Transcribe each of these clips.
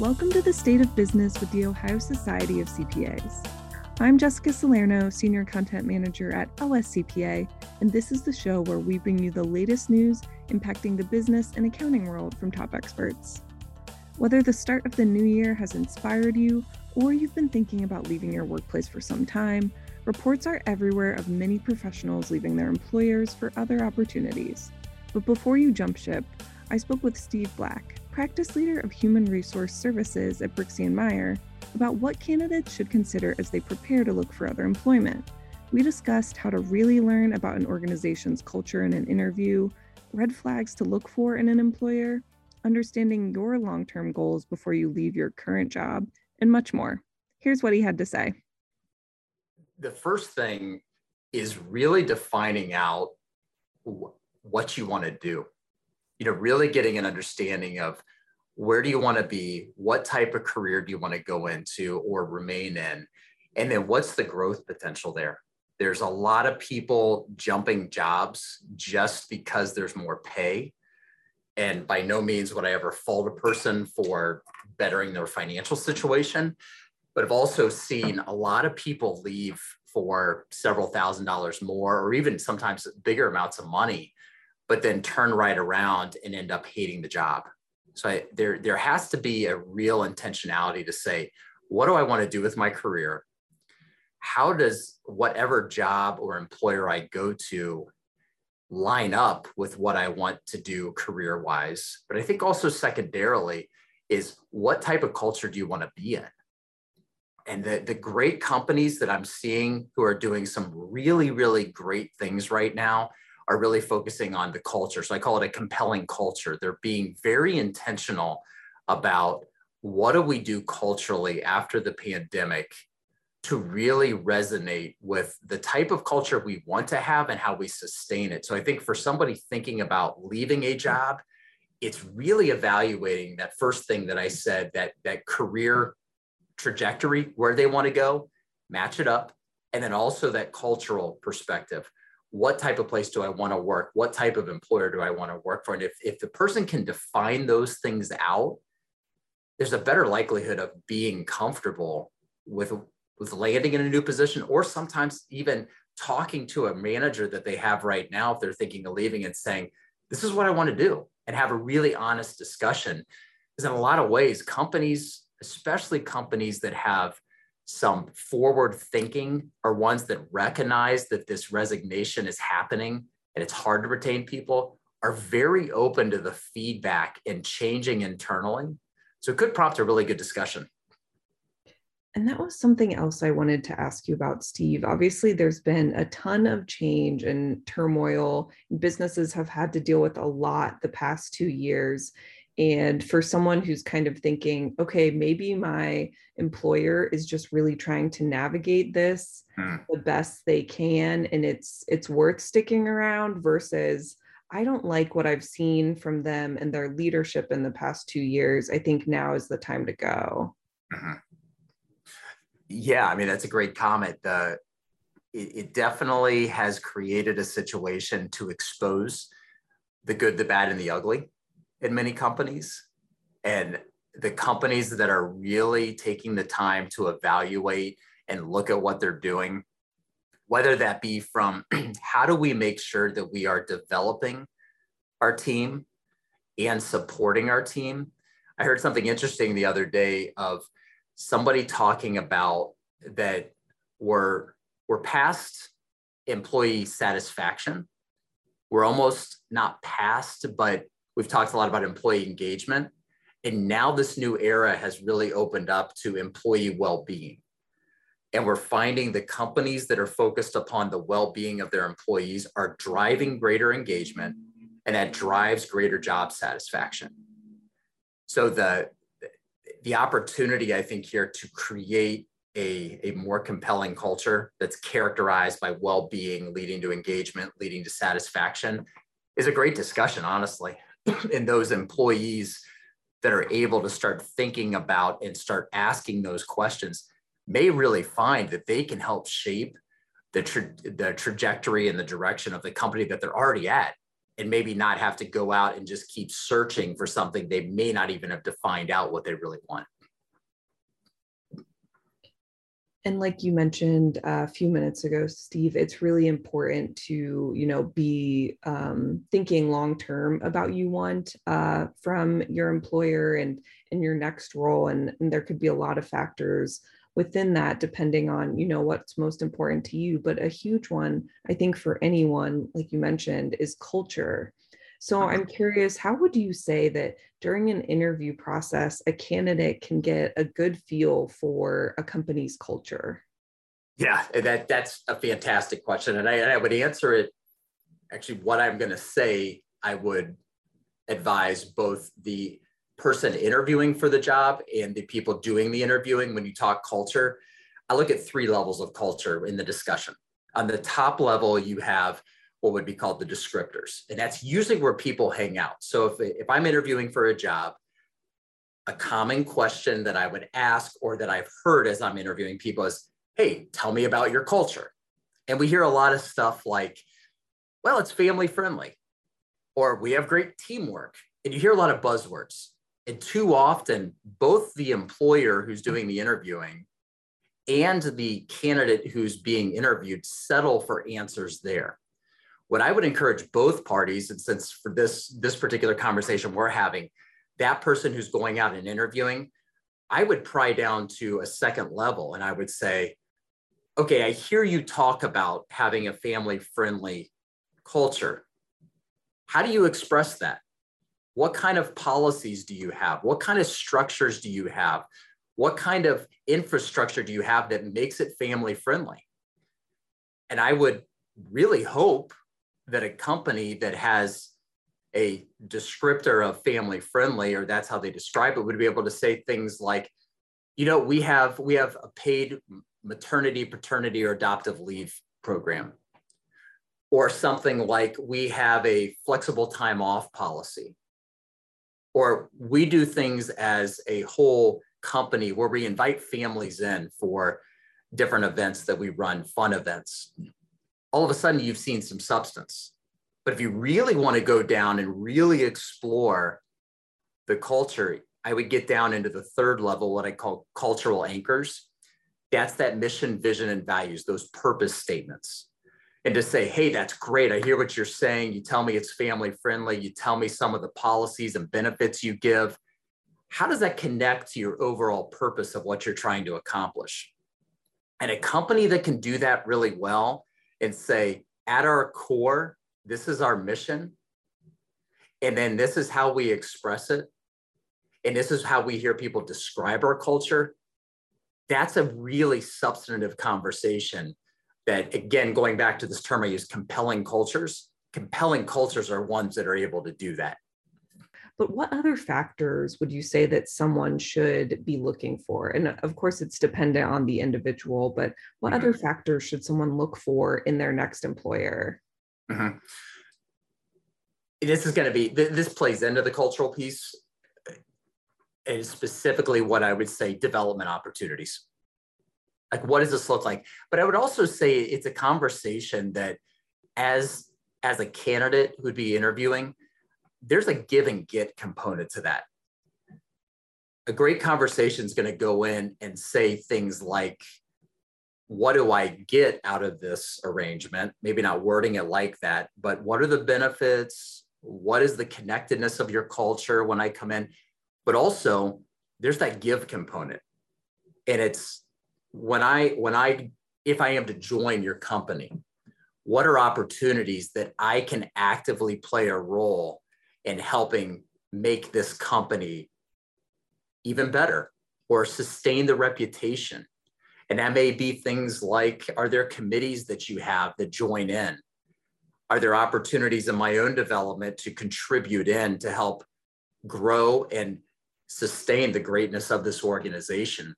Welcome to the State of Business with the Ohio Society of CPAs. I'm Jessica Salerno, Senior Content Manager at OSCPA, and this is the show where we bring you the latest news impacting the business and accounting world from top experts. Whether the start of the new year has inspired you or you've been thinking about leaving your workplace for some time, reports are everywhere of many professionals leaving their employers for other opportunities. But before you jump ship, I spoke with Steve Black, practice leader of human resource services at Brixey and Meyer, about what candidates should consider as they prepare to look for other employment. We discussed how to really learn about an organization's culture in an interview, red flags to look for in an employer, understanding your long term goals before you leave your current job, and much more. Here's what he had to say. The first thing is really defining out what you want to do you know, really getting an understanding of where do you want to be, what type of career do you want to go into or remain in, and then what's the growth potential there. There's a lot of people jumping jobs just because there's more pay. And by no means would I ever fault a person for bettering their financial situation, but I've also seen a lot of people leave for several thousand dollars more, or even sometimes bigger amounts of money but then turn right around and end up hating the job. So I, there, there has to be a real intentionality to say, what do I want to do with my career? How does whatever job or employer I go to line up with what I want to do career wise? But I think also secondarily is what type of culture do you want to be in? And the, the great companies that I'm seeing who are doing some really, really great things right now are really focusing on the culture. So I call it a compelling culture. They're being very intentional about what do we do culturally after the pandemic to really resonate with the type of culture we want to have and how we sustain it. So I think for somebody thinking about leaving a job, it's really evaluating that first thing that I said that that career trajectory where they want to go, match it up, and then also that cultural perspective what type of place do I want to work? What type of employer do I want to work for? And if, if the person can define those things out, there's a better likelihood of being comfortable with, with landing in a new position or sometimes even talking to a manager that they have right now if they're thinking of leaving and saying, this is what I want to do and have a really honest discussion. Because in a lot of ways, companies, especially companies that have some forward thinking are ones that recognize that this resignation is happening and it's hard to retain people are very open to the feedback and changing internally so it could prompt a really good discussion and that was something else I wanted to ask you about, Steve. Obviously, there's been a ton of change and turmoil. Businesses have had to deal with a lot the past two years. And for someone who's kind of thinking, okay, maybe my employer is just really trying to navigate this hmm. the best they can and it's it's worth sticking around versus I don't like what I've seen from them and their leadership in the past 2 years. I think now is the time to go. Mm-hmm. Yeah, I mean that's a great comment. Uh, it, it definitely has created a situation to expose the good, the bad, and the ugly in many companies. And the companies that are really taking the time to evaluate and look at what they're doing, whether that be from how do we make sure that we are developing our team and supporting our team. I heard something interesting the other day of somebody talking about that we're, we're past employee satisfaction. We're almost not past, but We've talked a lot about employee engagement. And now this new era has really opened up to employee well-being. And we're finding the companies that are focused upon the well-being of their employees are driving greater engagement and that drives greater job satisfaction. So the, the opportunity, I think, here to create a, a more compelling culture that's characterized by well-being, leading to engagement, leading to satisfaction is a great discussion, honestly. And those employees that are able to start thinking about and start asking those questions may really find that they can help shape the, tra- the trajectory and the direction of the company that they're already at and maybe not have to go out and just keep searching for something they may not even have defined out what they really want. And like you mentioned a few minutes ago steve it's really important to you know be um, thinking long term about you want uh, from your employer and in your next role. And, and there could be a lot of factors within that depending on you know what's most important to you. But a huge one i think for anyone like you mentioned is culture so uh-huh. I'm curious, how would you say that during an interview process, a candidate can get a good feel for a company's culture? Yeah, that that's a fantastic question, and I, and I would answer it. Actually, what I'm going to say, I would advise both the person interviewing for the job and the people doing the interviewing. When you talk culture, I look at three levels of culture in the discussion. On the top level, you have what would be called the descriptors. And that's usually where people hang out. So if, if I'm interviewing for a job, a common question that I would ask or that I've heard as I'm interviewing people is, hey, tell me about your culture. And we hear a lot of stuff like, well, it's family friendly, or we have great teamwork. And you hear a lot of buzzwords. And too often, both the employer who's doing the interviewing and the candidate who's being interviewed settle for answers there what I would encourage both parties, and since for this this particular conversation we're having, that person who's going out and interviewing, I would pry down to a second level, and I would say, okay, I hear you talk about having a family friendly culture. How do you express that? What kind of policies do you have? What kind of structures do you have? What kind of infrastructure do you have that makes it family friendly? And I would really hope that a company that has a descriptor of family friendly or that's how they describe it would be able to say things like you know we have we have a paid maternity paternity or adoptive leave program. Or something like we have a flexible time off policy. Or we do things as a whole company where we invite families in for different events that we run fun events all of a sudden you've seen some substance. But if you really want to go down and really explore the culture, I would get down into the third level, what I call cultural anchors. That's that mission, vision, and values, those purpose statements. And to say, hey, that's great. I hear what you're saying. You tell me it's family friendly. You tell me some of the policies and benefits you give. How does that connect to your overall purpose of what you're trying to accomplish? And a company that can do that really well and say, at our core, this is our mission. And then this is how we express it. And this is how we hear people describe our culture. That's a really substantive conversation that, again, going back to this term I use, compelling cultures. Compelling cultures are ones that are able to do that. But what other factors would you say that someone should be looking for? And of course, it's dependent on the individual, but what mm-hmm. other factors should someone look for in their next employer? Mm-hmm. This is going to be, this plays into the cultural piece. And specifically what I would say development opportunities. Like, what does this look like? But I would also say it's a conversation that as as a candidate who'd be interviewing, there's a give and get component to that. A great conversation is going to go in and say things like, what do I get out of this arrangement? Maybe not wording it like that, but what are the benefits? What is the connectedness of your culture when I come in? But also, there's that give component. And it's when I, when I, if I am to join your company, what are opportunities that I can actively play a role in helping make this company even better or sustain the reputation. And that may be things like are there committees that you have that join in? Are there opportunities in my own development to contribute in to help grow and sustain the greatness of this organization?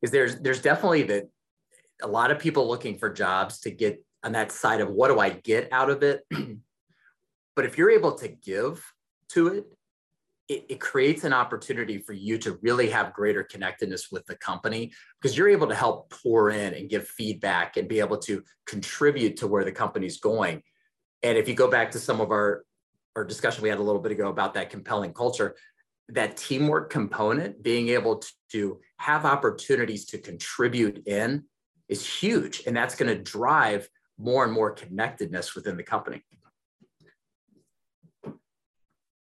Because there's there's definitely that a lot of people looking for jobs to get on that side of what do I get out of it? But if you're able to give to it, it, it, creates an opportunity for you to really have greater connectedness with the company because you're able to help pour in and give feedback and be able to contribute to where the company's going. And if you go back to some of our, our discussion we had a little bit ago about that compelling culture, that teamwork component, being able to have opportunities to contribute in is huge. And that's going to drive more and more connectedness within the company.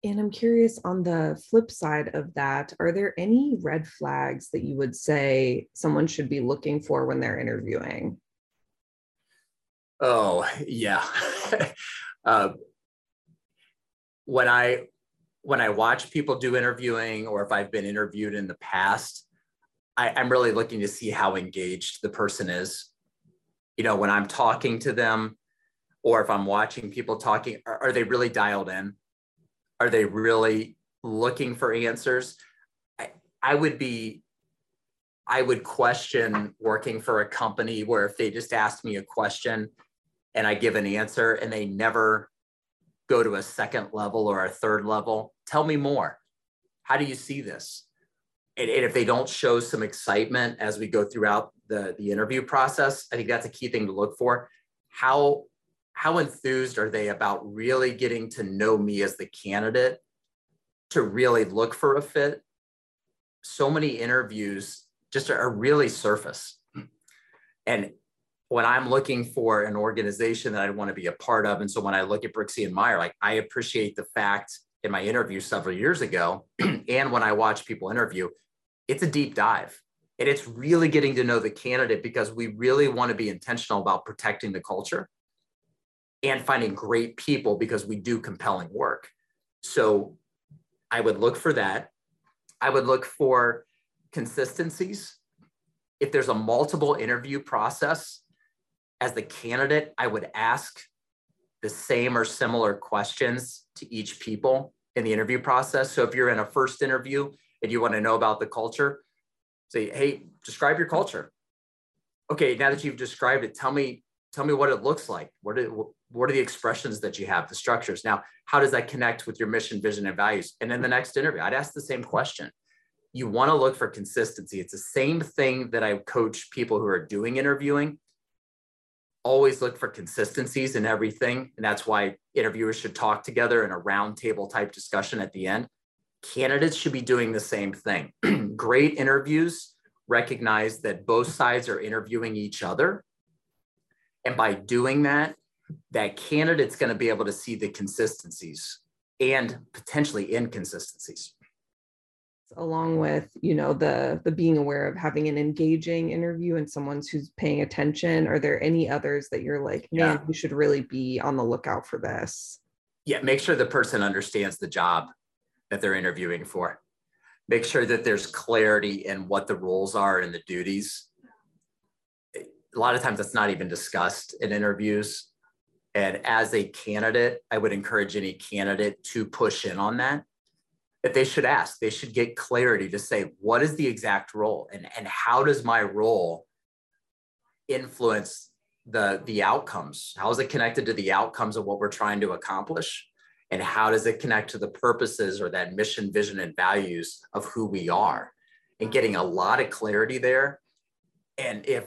And I'm curious on the flip side of that, are there any red flags that you would say someone should be looking for when they're interviewing? Oh, yeah. uh, when I when I watch people do interviewing or if I've been interviewed in the past, I, I'm really looking to see how engaged the person is. You know, when I'm talking to them or if I'm watching people talking, are, are they really dialed in? Are they really looking for answers? I, I would be, I would question working for a company where if they just ask me a question and I give an answer and they never go to a second level or a third level, tell me more. How do you see this? And, and if they don't show some excitement as we go throughout the, the interview process, I think that's a key thing to look for. How how enthused are they about really getting to know me as the candidate to really look for a fit? So many interviews just are really surface. And when I'm looking for an organization that I want to be a part of, and so when I look at Brixey and Meyer, like I appreciate the fact in my interview several years ago, and when I watch people interview, it's a deep dive. And it's really getting to know the candidate because we really want to be intentional about protecting the culture and finding great people because we do compelling work. So I would look for that. I would look for consistencies. If there's a multiple interview process, as the candidate, I would ask the same or similar questions to each people in the interview process. So if you're in a first interview and you want to know about the culture, say, hey, describe your culture. Okay, now that you've described it, tell me tell me what it looks like. What are, what are the expressions that you have, the structures? Now, how does that connect with your mission, vision, and values? And in the next interview, I'd ask the same question. You want to look for consistency. It's the same thing that I coach people who are doing interviewing. Always look for consistencies in everything. And that's why interviewers should talk together in a roundtable type discussion at the end. Candidates should be doing the same thing. Great interviews recognize that both sides are interviewing each other and by doing that, that candidate's going to be able to see the consistencies and potentially inconsistencies. Along with you know the the being aware of having an engaging interview and someone who's paying attention are there any others that you're like man yeah. you should really be on the lookout for this yeah make sure the person understands the job that they're interviewing for. Make sure that there's clarity in what the roles are and the duties a lot of times that's not even discussed in interviews. And as a candidate, I would encourage any candidate to push in on that. That they should ask, they should get clarity to say, what is the exact role and, and how does my role influence the, the outcomes? How is it connected to the outcomes of what we're trying to accomplish? And how does it connect to the purposes or that mission, vision, and values of who we are? And getting a lot of clarity there. And if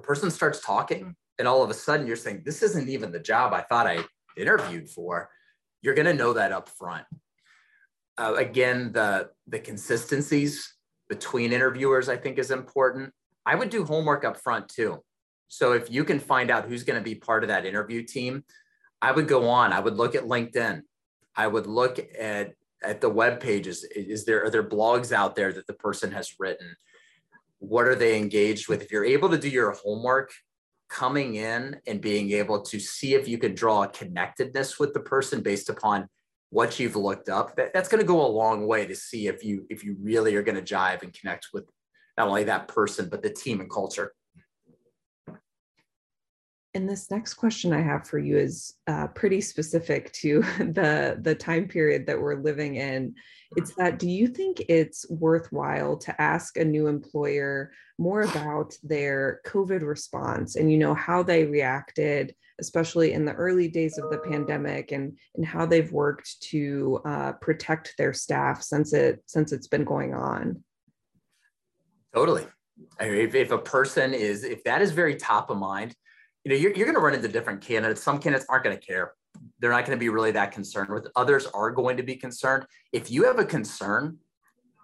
a person starts talking and all of a sudden you're saying this isn't even the job i thought i interviewed for you're going to know that up front uh, again the the consistencies between interviewers i think is important. I would do homework up front too. So if you can find out who's going to be part of that interview team i would go on. I would look at linkedin. I would look at at the web pages. Is there are there blogs out there that the person has written what are they engaged with if you're able to do your homework coming in and being able to see if you can draw a connectedness with the person based upon what you've looked up that, that's going to go a long way to see if you if you really are going to jive and connect with not only that person but the team and culture and this next question I have for you is uh, pretty specific to the the time period that we're living in. It's that do you think it's worthwhile to ask a new employer more about their COVID response and you know how they reacted, especially in the early days of the pandemic, and and how they've worked to uh, protect their staff since it since it's been going on. Totally. If, if a person is if that is very top of mind you know, you're, you're going to run into different candidates. Some candidates aren't going to care. They're not going to be really that concerned with. Others are going to be concerned. If you have a concern,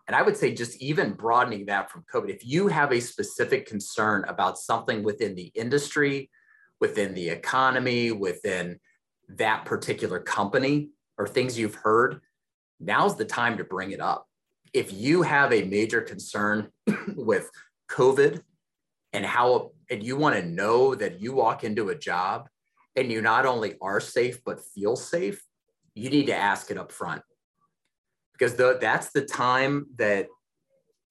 and I would say just even broadening that from COVID, if you have a specific concern about something within the industry, within the economy, within that particular company, or things you've heard, now's the time to bring it up. If you have a major concern with COVID and how, and you want to know that you walk into a job and you not only are safe, but feel safe, you need to ask it up front. Because the, that's the time that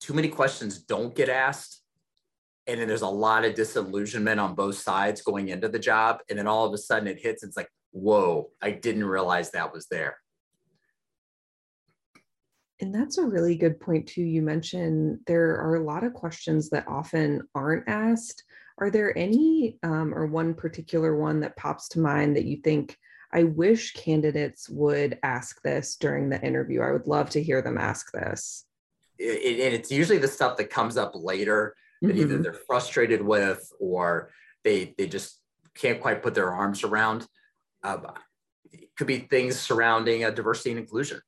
too many questions don't get asked. And then there's a lot of disillusionment on both sides going into the job. And then all of a sudden it hits, it's like, whoa, I didn't realize that was there. And that's a really good point, too. You mentioned there are a lot of questions that often aren't asked. Are there any, um, or one particular one that pops to mind that you think, I wish candidates would ask this during the interview? I would love to hear them ask this. It, and it's usually the stuff that comes up later that mm-hmm. either they're frustrated with or they, they just can't quite put their arms around. Uh, it could be things surrounding uh, diversity and inclusion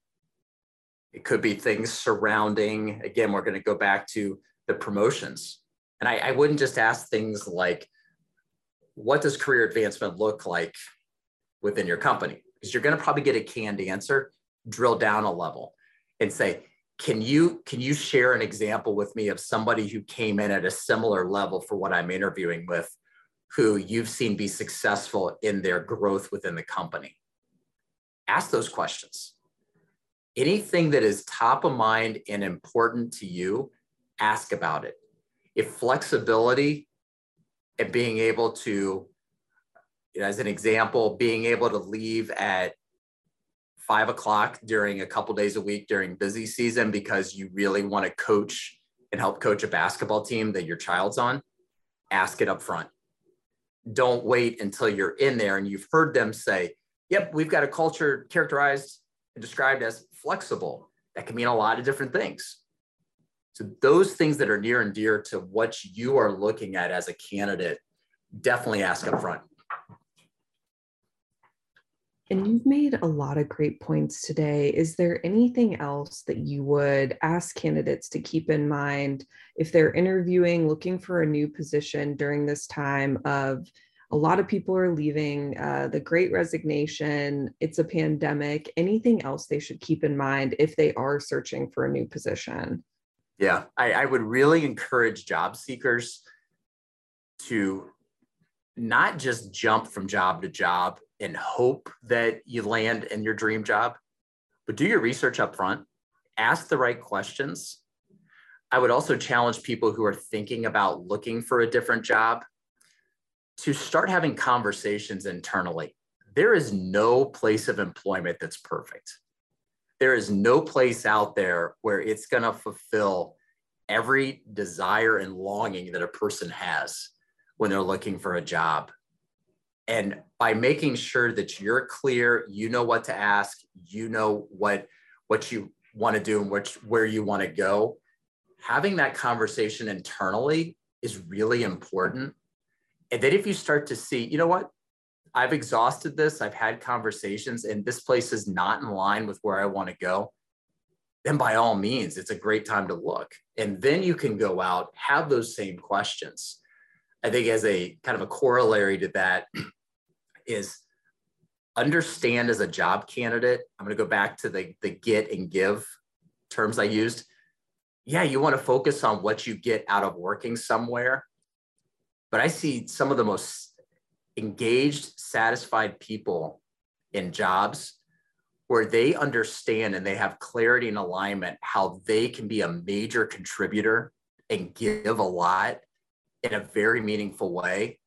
it could be things surrounding, again, we're going to go back to the promotions. And I, I wouldn't just ask things like, what does career advancement look like within your company? Because you're going to probably get a canned answer, drill down a level and say, can you can you share an example with me of somebody who came in at a similar level for what I'm interviewing with who you've seen be successful in their growth within the company? Ask those questions anything that is top of mind and important to you, ask about it. If flexibility and being able to, as an example, being able to leave at five o'clock during a couple days a week during busy season because you really want to coach and help coach a basketball team that your child's on, ask it up front. Don't wait until you're in there and you've heard them say, Yep, we've got a culture characterized and described as flexible. That can mean a lot of different things. So those things that are near and dear to what you are looking at as a candidate, definitely ask up front. And you've made a lot of great points today. Is there anything else that you would ask candidates to keep in mind if they're interviewing, looking for a new position during this time of a lot of people are leaving, uh, the great resignation, it's a pandemic, anything else they should keep in mind if they are searching for a new position? Yeah, I, I would really encourage job seekers to not just jump from job to job and hope that you land in your dream job, but do your research up front, ask the right questions. I would also challenge people who are thinking about looking for a different job to start having conversations internally. There is no place of employment that's perfect. There is no place out there where it's going to fulfill every desire and longing that a person has when they're looking for a job. And by making sure that you're clear, you know what to ask, you know what what you want to do and which where you want to go, having that conversation internally is really important and then if you start to see, you know what, I've exhausted this, I've had conversations, and this place is not in line with where I want to go, then by all means, it's a great time to look. And then you can go out, have those same questions. I think as a kind of a corollary to that is understand as a job candidate, I'm going to go back to the, the get and give terms I used. Yeah, you want to focus on what you get out of working somewhere but I see some of the most engaged, satisfied people in jobs where they understand and they have clarity and alignment how they can be a major contributor and give a lot in a very meaningful way.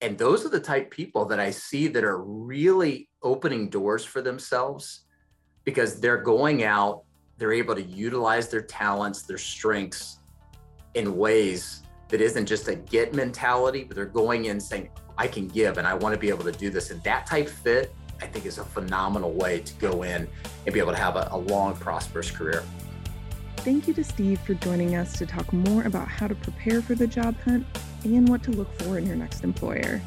And those are the type people that I see that are really opening doors for themselves because they're going out, they're able to utilize their talents, their strengths in ways that isn't just a get mentality, but they're going in saying, I can give and I want to be able to do this. And that type fit, I think, is a phenomenal way to go in and be able to have a, a long, prosperous career. Thank you to Steve for joining us to talk more about how to prepare for the job hunt and what to look for in your next employer.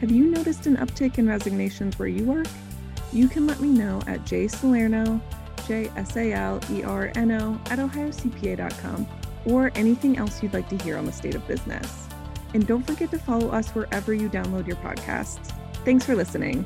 Have you noticed an uptick in resignations where you work? you can let me know at jsalerno, J-S-A-L-E-R-N-O, at ohiocpa.com, or anything else you'd like to hear on the state of business. And don't forget to follow us wherever you download your podcasts. Thanks for listening.